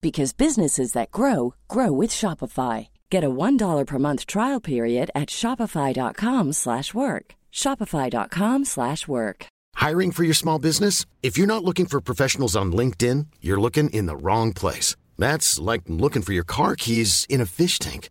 because businesses that grow grow with Shopify. Get a $1 per month trial period at shopify.com/work. shopify.com/work. Hiring for your small business? If you're not looking for professionals on LinkedIn, you're looking in the wrong place. That's like looking for your car keys in a fish tank.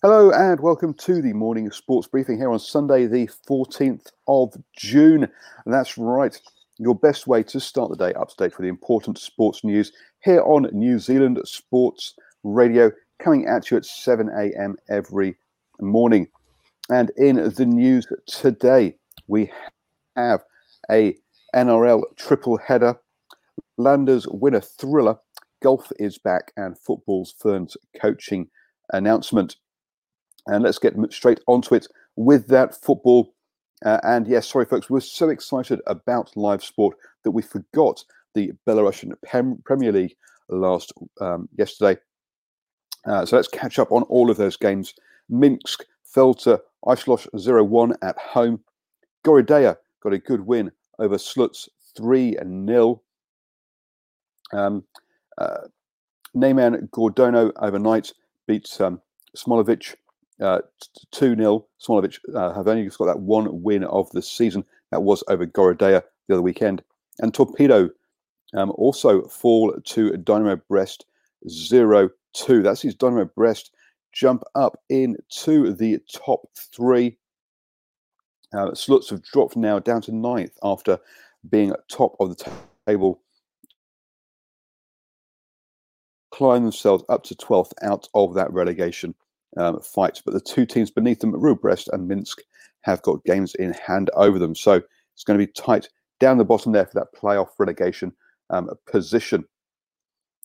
Hello and welcome to the morning sports briefing here on Sunday, the 14th of June. And that's right, your best way to start the day up to date for the important sports news here on New Zealand Sports Radio, coming at you at 7 a.m. every morning. And in the news today, we have a NRL triple header, Landers winner thriller, golf is back, and football's Ferns coaching announcement. And let's get straight onto it with that football. Uh, and yes, sorry, folks, we we're so excited about live sport that we forgot the Belarusian Premier League last um, yesterday. Uh, so let's catch up on all of those games. Minsk fell to Isloch 0 1 at home. Gorodeya got a good win over Sluts 3 0. Um, uh, Neman Grodno overnight beats um, uh, 2 0. Smolovic uh, have only got that one win of the season. That was over Gorodeya the other weekend. And Torpedo um, also fall to Dynamo Brest 0 2. That sees Dynamo Brest jump up into the top three. Uh, Sluts have dropped now down to ninth after being at top of the table. Climb themselves up to 12th out of that relegation um. But the two teams beneath them, Rukh Brest and Minsk, have got games in hand over them. So it's going to be tight down the bottom there for that playoff relegation um, position.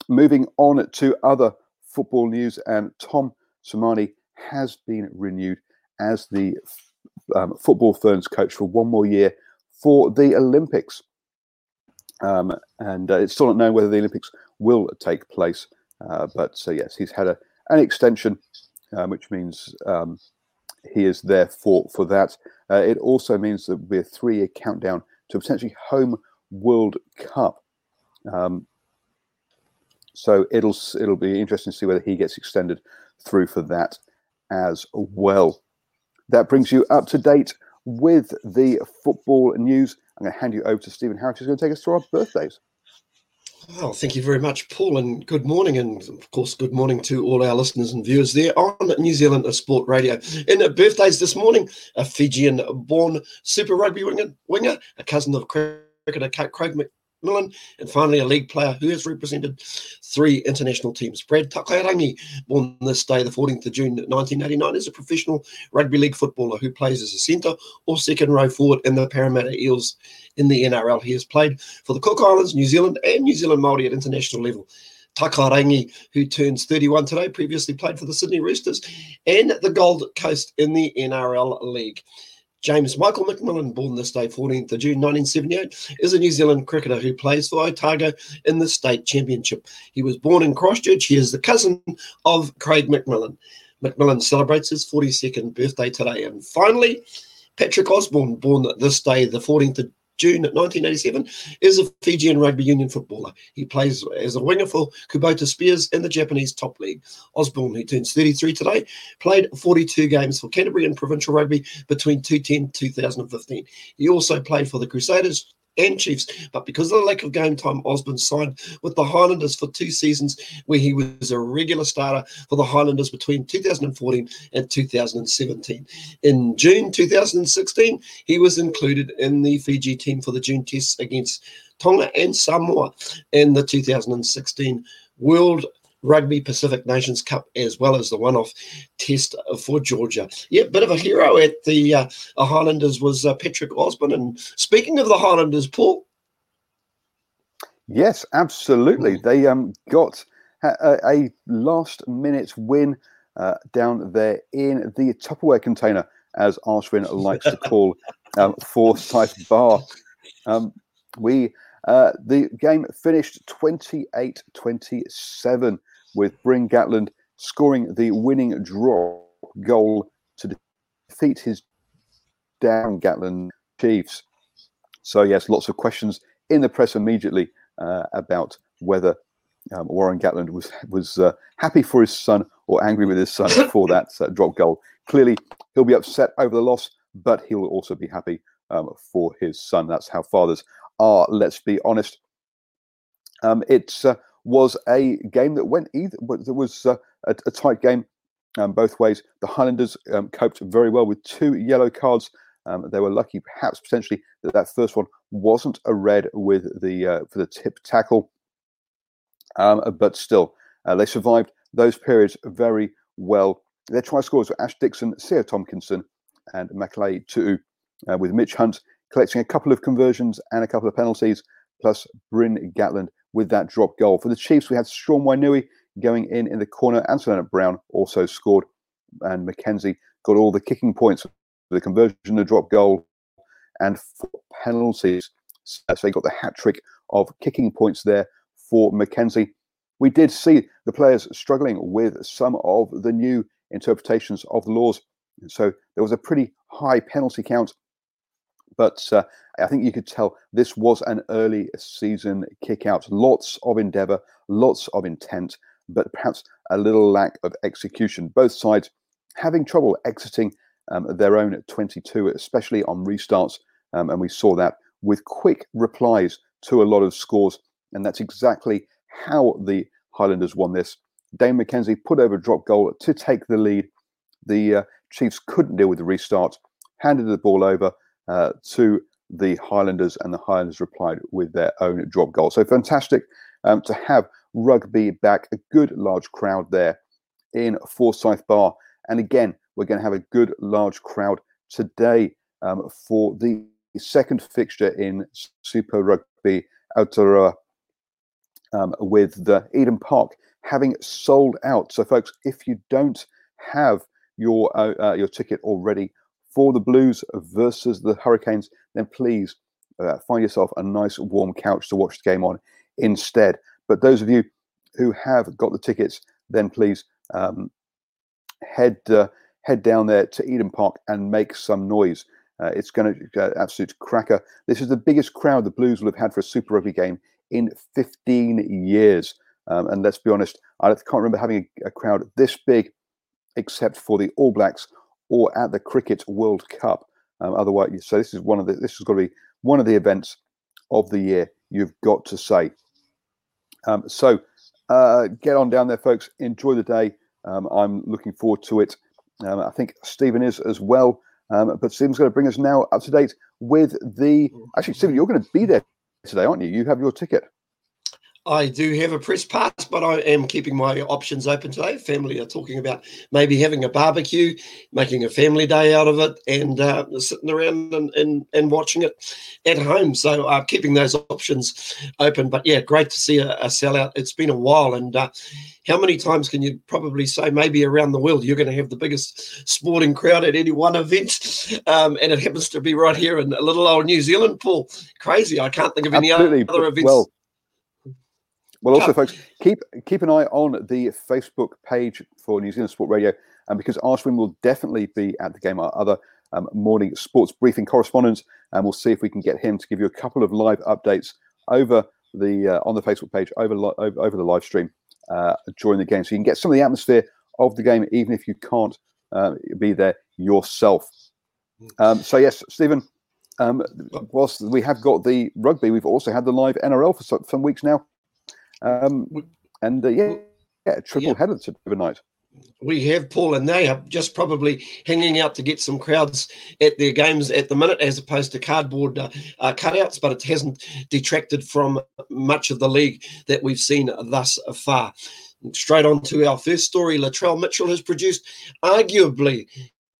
Moving on to other football news, and Tom Sermanni has been renewed as the um, football ferns coach for one more year for the Olympics. Um, and uh, it's still not known whether the Olympics will take place. Uh, but so, yes, he's had a, an extension, um, which means um, he is there for, for that. Uh, it also means that we're three year countdown to potentially home World Cup. Um, so it'll it'll be interesting to see whether he gets extended through for that as well. That brings you up to date with the football news. I'm going to hand you over to Stephen Harris, who's going to take us through our birthdays. Well, thank you very much, Paul, and good morning, and of course, good morning to all our listeners and viewers there on New Zealand Sport Radio. In birthdays this morning, a Fijian-born Super Rugby winger, winger a cousin of cricketer Craig McMillan, and finally a league player who has represented three international teams. Brad Takairangi, born this day, the 14th of June 1989, is a professional rugby league footballer who plays as a centre or second row forward in the Parramatta Eels in the NRL. He has played for the Cook Islands, New Zealand, and New Zealand Māori at international level. Takairangi, who turns 31 today, previously played for the Sydney Roosters and the Gold Coast in the NRL League. James Michael McMillan, born this day, 14th of June 1978, is a New Zealand cricketer who plays for Otago in the state championship. He was born in Christchurch. He is the cousin of Craig McMillan. McMillan celebrates his 42nd birthday today. And finally, Patrick Osborne, born this day, the 14th of June 1987, is a Fijian rugby union footballer. He plays as a winger for Kubota Spears in the Japanese top league. Osborne, who turns 33 today, played 42 games for Canterbury in provincial rugby between 2010 2015. He also played for the Crusaders, and Chiefs. But because of the lack of game time, Osborne signed with the Highlanders for two seasons, where he was a regular starter for the Highlanders between 2014 and 2017. In June 2016, he was included in the Fiji team for the June tests against Tonga and Samoa in the 2016 World Rugby Pacific Nations Cup as well as the one-off test for Georgia. Yeah, bit of a hero at the uh, Highlanders was uh, Patrick Osborne. And speaking of the Highlanders, Paul. Yes, absolutely. Mm. They um, got a, a last-minute win uh, down there in the Tupperware container, as Ashwin likes to call um, Forsyth Barr. Um, we uh, the game finished 28 27 with Bryn Gatland scoring the winning drop goal to defeat his down Gatland Chiefs. So, yes, lots of questions in the press immediately uh, about whether um, Warren Gatland was was uh, happy for his son or angry with his son for that uh, drop goal. Clearly, he'll be upset over the loss, but he'll also be happy um, for his son. That's how fathers are. Let's be honest. Um, it's uh, was a game that went either. But there was uh, a, a, tight game um, both ways. The Highlanders um, coped very well with two yellow cards. Um, they were lucky, perhaps potentially, that that first one wasn't a red with the uh, for the tip tackle. Um, but still, uh, they survived those periods very well. Their try scores were Ash Dixon, Sio Tomkinson, and Makalei Tu'u, uh, with Mitch Hunt collecting a couple of conversions and a couple of penalties, plus Bryn Gatland with that drop goal. For the Chiefs, we had Sean Wainui going in in the corner. Anton Lienert-Brown also scored, and McKenzie got all the kicking points for the conversion, the drop goal, and penalties. So they got the hat trick of kicking points there for McKenzie. We did see the players struggling with some of the new interpretations of the laws. So there was a pretty high penalty count but uh, I think you could tell this was an early season kick out. Lots of endeavour, lots of intent, but perhaps a little lack of execution. Both sides having trouble exiting um, their own 22, especially on restarts. Um, and we saw that with quick replies to a lot of scores. And that's exactly how the Highlanders won this. Dane McKenzie put over a drop goal to take the lead. The uh, Chiefs couldn't deal with the restart, handed the ball over, uh, to the Highlanders, and the Highlanders replied with their own drop goal. So fantastic um, to have rugby back, a good large crowd there in Forsyth Barr. And again, we're going to have a good large crowd today um, for the second fixture in Super Rugby Aotearoa um, with the Eden Park having sold out. So, folks, if you don't have your uh, uh, your ticket already, for the Blues versus the Hurricanes, then please uh, find yourself a nice warm couch to watch the game on instead. But those of you who have got the tickets, then please um, head uh, head down there to Eden Park and make some noise. Uh, it's going to uh, absolute cracker. This is the biggest crowd the Blues will have had for a Super Rugby game in 15 years. Um, and let's be honest, I can't remember having a, a crowd this big, except for the All Blacks or at the Cricket World Cup. Um, otherwise, so this is one of the this has got to be one of the events of the year. You've got to say. Um, so uh, get on down there, folks. Enjoy the day. Um, I'm looking forward to it. Um, I think Stephen is as well. Um, but Stephen's going to bring us now up to date with the. Actually, Stephen, you're going to be there today, aren't you? You have your ticket. I do have a press pass, but I am keeping my options open today. Family are talking about maybe having a barbecue, making a family day out of it, and uh, sitting around and, and, and watching it at home. So uh, keeping those options open. But yeah, great to see a, a sellout. It's been a while. And uh, how many times can you probably say, maybe around the world, you're going to have the biggest sporting crowd at any one event? Um, and it happens to be right here in a little old New Zealand, Paul. Crazy. I can't think of any Absolutely. other events. Well, well, also, folks, keep keep an eye on the Facebook page for New Zealand Sport Radio, and because Ashwin will definitely be at the game, our other um, morning sports briefing correspondent, and we'll see if we can get him to give you a couple of live updates over the uh, on the Facebook page over, over, over the live stream uh, during the game, so you can get some of the atmosphere of the game, even if you can't uh, be there yourself. Um, so yes, Stephen. Um, whilst we have got the rugby, we've also had the live NRL for some, some weeks now, um, and uh, yeah, yeah, triple yeah. header overnight we have Paul, and they are just probably hanging out to get some crowds at their games at the minute, as opposed to cardboard uh, uh, cutouts. But it hasn't detracted from much of the league that we've seen thus far. Straight on to our first story. Latrell Mitchell has produced arguably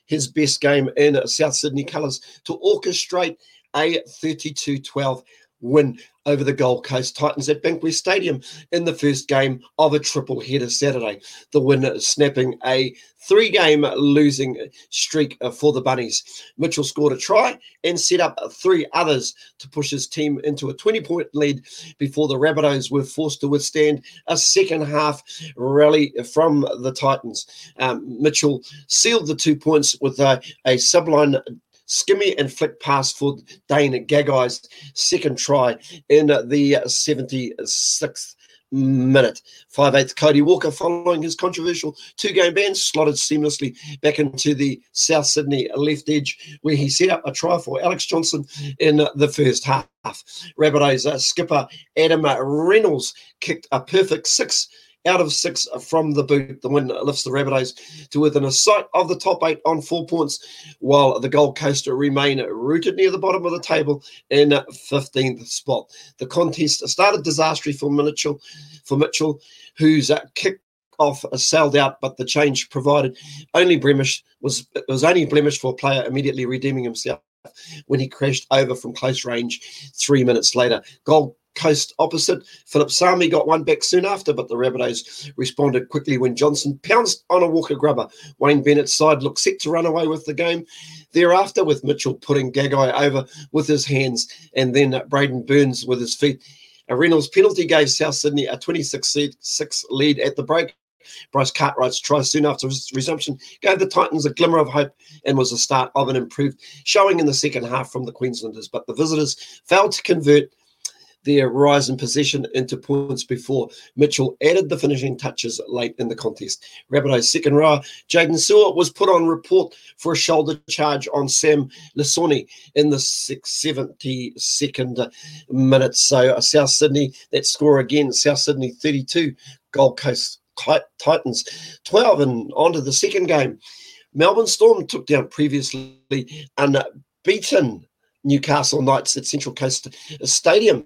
his best game in South Sydney colours to orchestrate a 32 12 win over the Gold Coast Titans at Bankwest Stadium in the first game of a triple header Saturday. The winner snapping a three game losing streak for the Bunnies. Mitchell scored a try and set up three others to push his team into a 20 point lead before the Rabbitohs were forced to withstand a second half rally from the Titans. Um, Mitchell sealed the two points with a, a subline skimmy and flick pass for Dane Gagai's second try in the 76th minute. 5'8 Cody Walker, following his controversial two game ban, slotted seamlessly back into the South Sydney left edge, where he set up a try for Alex Johnson in the first half. Rabbitohs uh, skipper Adam Reynolds kicked a perfect six out of six from the boot. The win lifts the Rabbitohs to within a sight of the top eight on four points, while the Gold Coast remain rooted near the bottom of the table in 15th spot. The contest started disastrously for Mitchell, for Mitchell, whose kick off a sailed out, but the change provided only blemish was was only blemish for a player immediately redeeming himself when he crashed over from close range three minutes later. Gold coast opposite. Phillip Sami got one back soon after, but the Rabbitohs responded quickly when Johnson pounced on a Walker grubber. Wayne Bennett's side looked set to run away with the game thereafter, with Mitchell putting Gagai over with his hands and then Braidon Burns with his feet. A Reynolds penalty gave South Sydney a 26 6 lead at the break. Bryce Cartwright's try soon after resumption gave the Titans a glimmer of hope and was the start of an improved showing in the second half from the Queenslanders. But the visitors failed to convert their rise in possession into points before Mitchell added the finishing touches late in the contest. Rabbitohs second rower Jaydn Su'A was put on report for a shoulder charge on Sam Lisone in the 72nd minute. So uh, South Sydney, that score again, South Sydney 32, Gold Coast Titans 12. And on to the second game. Melbourne Storm took down previously unbeaten Newcastle Knights at Central Coast Stadium.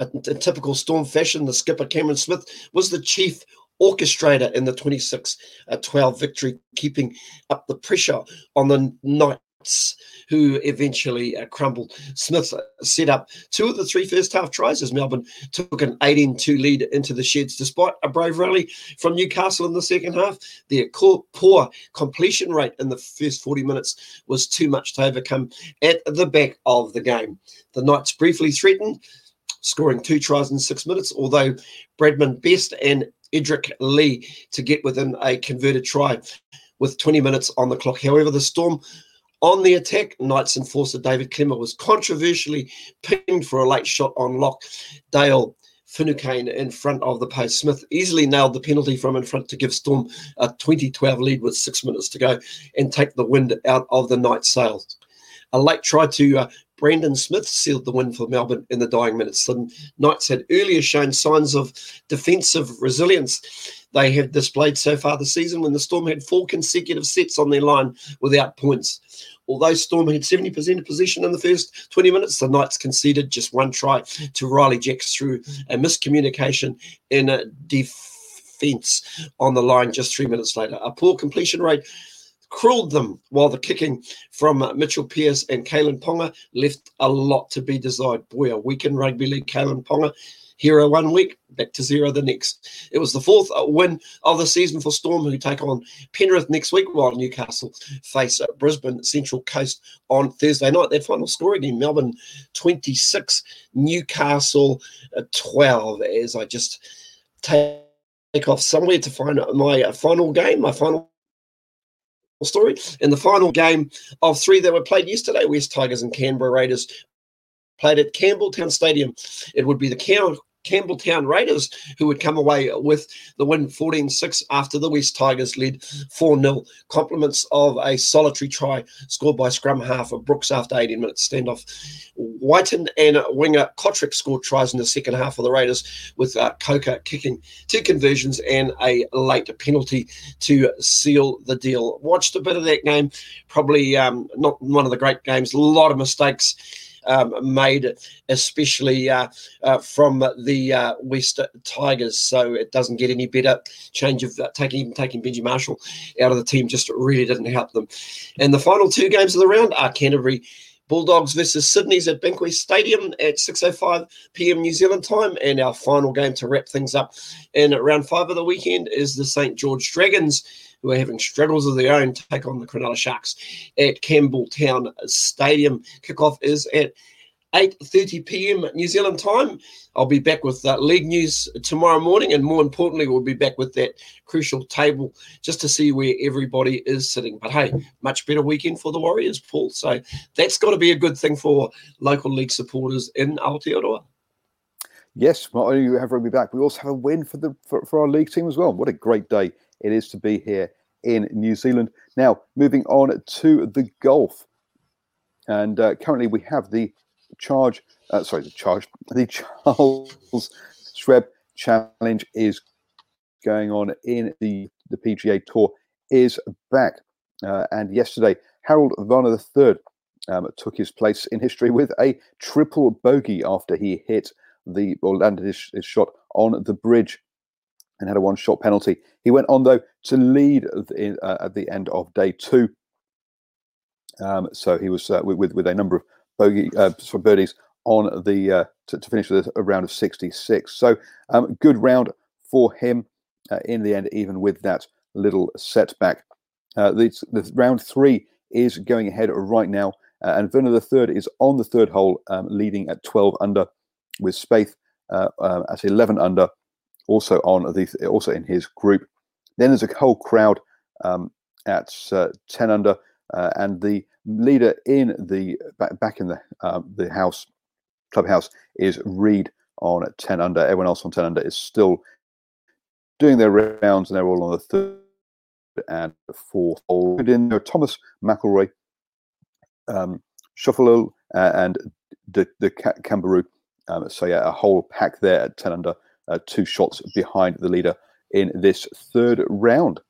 In typical Storm fashion, the skipper Cameron Smith was the chief orchestrator in the 26 12 victory, keeping up the pressure on the Knights who eventually uh, crumbled. Smith set up two of the three first half tries as Melbourne took an 18 2 lead into the sheds. Despite a brave rally from Newcastle in the second half, their poor completion rate in the first 40 minutes was too much to overcome at the back of the game. The Knights briefly threatened, scoring two tries in six minutes, although Bradman Best and Edrick Lee to get within a converted try with 20 minutes on the clock. However, the Storm on the attack, Knights enforcer David Klemmer was controversially pinged for a late shot on lock. Dale Finucane in front of the post. Smith easily nailed the penalty from in front to give Storm a 2012 lead with six minutes to go and take the wind out of the Knights' sails. A late try to uh, Brandon Smith sealed the win for Melbourne in the dying minutes. The Knights had earlier shown signs of defensive resilience they have displayed so far this season when the Storm had four consecutive sets on their line without points. Although Storm had 70% of possession in the first 20 minutes, the Knights conceded just one try to Ryley Jacks through a miscommunication in a defence on the line just three minutes later. A poor completion rate cruelled them, while the kicking from uh, Mitchell Pearce and Kalyn Ponga left a lot to be desired. Boy, a week in rugby league, Kalyn Ponga. Hero one week, back to zero the next. It was the fourth win of the season for Storm, who take on Penrith next week, while Newcastle face Brisbane Central Coast on Thursday night. Their final score again, Melbourne 26, Newcastle 12, as I just take off somewhere to find my final game, my final story. In the final game of three that were played yesterday, West Tigers and Canberra Raiders played at Campbelltown Stadium. It would be the Campbelltown Raiders, who would come away with the win 14 6 after the West Tigers led 4 0. Compliments of a solitary try scored by scrum half of Brooks after 18 minutes standoff. Wighton and winger Cotric scored tries in the second half for the Raiders, with uh, Croker kicking two conversions and a late penalty to seal the deal. Watched a bit of that game, probably um, not one of the great games, a lot of mistakes um, made, especially uh, uh, from the uh, West Tigers. So it doesn't get any better. Change of uh, taking taking Benji Marshall out of the team just really didn't help them. And the final two games of the round are Canterbury. Bulldogs versus Sydney's at Bankwest Stadium at 6.05 p.m. New Zealand time. And our final game to wrap things up in round five of the weekend is the St. George Dragons who are having struggles of their own, take on the Cronulla Sharks at Campbelltown Stadium. Kickoff is at 8.30 p.m. New Zealand time. I'll be back with uh, league news tomorrow morning, and more importantly, we'll be back with that crucial table just to see where everybody is sitting. But hey, much better weekend for the Warriors, Paul. So that's got to be a good thing for local league supporters in Aotearoa. Yes, not only have rugby back, we also have a win for the for, for our league team as well. What a great day it is to be here in New Zealand. Now, moving on to the golf. And uh, currently we have the charge, uh, sorry, the charge, the Charles Schwab Challenge is going on in the, the PGA Tour is back. Uh, and yesterday, Harold Varner III um, took his place in history with a triple bogey after he hit the or landed his, his shot on the bridge and had a one shot penalty. He went on, though, to lead uh, at the end of day two. Um, so he was uh, with, with a number of bogey uh, birdies on the uh, to, to, finish with a round of 66. So um, good round for him uh, in the end, even with that little setback. Uh, the, the, round three is going ahead right now, and Varner the third is on the third hole, um, leading at 12 under, with Spieth um, at 11 under also on the also in his group. Then there's a whole crowd um, at uh, ten under, uh, and the leader in the back, back in the um, the house clubhouse is Reed on ten under. Everyone else on ten under is still doing their rounds, and they're all on the third and fourth hole. In there, Thomas McIlroy, um, uh, and the the Camberoo. Um, so yeah, a whole pack there at ten under uh, two shots behind the leader in this third round.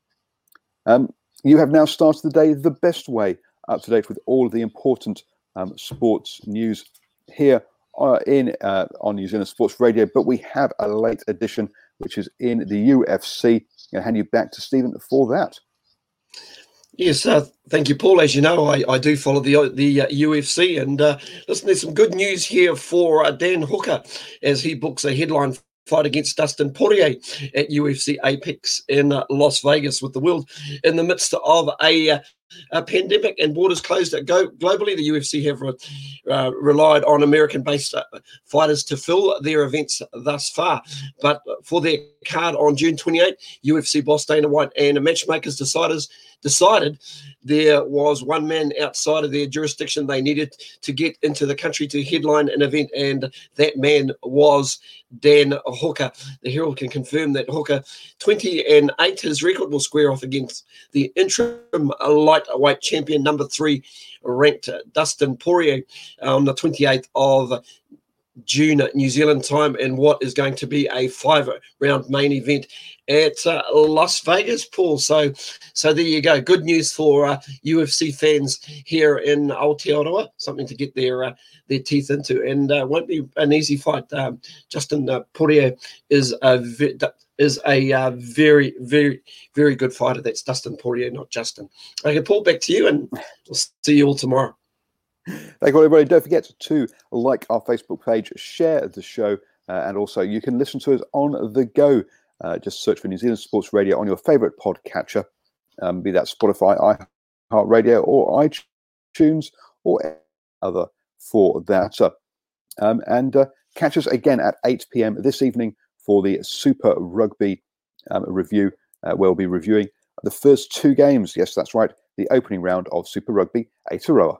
Um, you have now started the day the best way, up to date with all of the important um, sports news here uh, in uh, on New Zealand Sports Radio. But we have a late edition, which is in the UFC. I'll hand you back to Stephen for that. Yes, uh, thank you, Paul. As you know, I, I do follow the the uh, UFC, and uh, listen, there's some good news here for uh, Dan Hooker as he books a headline fight against Dustin Poirier at UFC Apex in uh, Las Vegas with the world in the midst of a, uh, a pandemic and borders closed go- globally. The UFC have re- uh, relied on American based uh, fighters to fill their events thus far. But for their card on June 28, UFC boss Dana White and matchmakers decided decided there was one man outside of their jurisdiction they needed to get into the country to headline an event, and that man was Dan Hooker. The Herald can confirm that Hooker, 20 and 8, his record will square off against the interim lightweight champion, number three ranked Dustin Poirier on the 28th of June, New Zealand time, and what is going to be a five round main event at uh, Las Vegas, Paul. So, so there you go. Good news for uh, UFC fans here in Aotearoa. Something to get their uh, their teeth into, and uh, won't be an easy fight. Um, Justin uh, Poirier is a is a uh, very, very, very good fighter. That's Dustin Poirier, not Justin. Okay, Paul, back to you, and we'll see you all tomorrow. Thank you, everybody. Don't forget to like our Facebook page, share the show, uh, and also you can listen to us on the go. Uh, just search for New Zealand Sports Radio on your favorite podcatcher, um, be that Spotify, iHeartRadio, or iTunes, or other for that. Uh, um, and uh, catch us again at 8 p.m. this evening for the Super Rugby um, review. Uh, we'll be reviewing the first two games. Yes, that's right. the opening round of Super Rugby Aotearoa.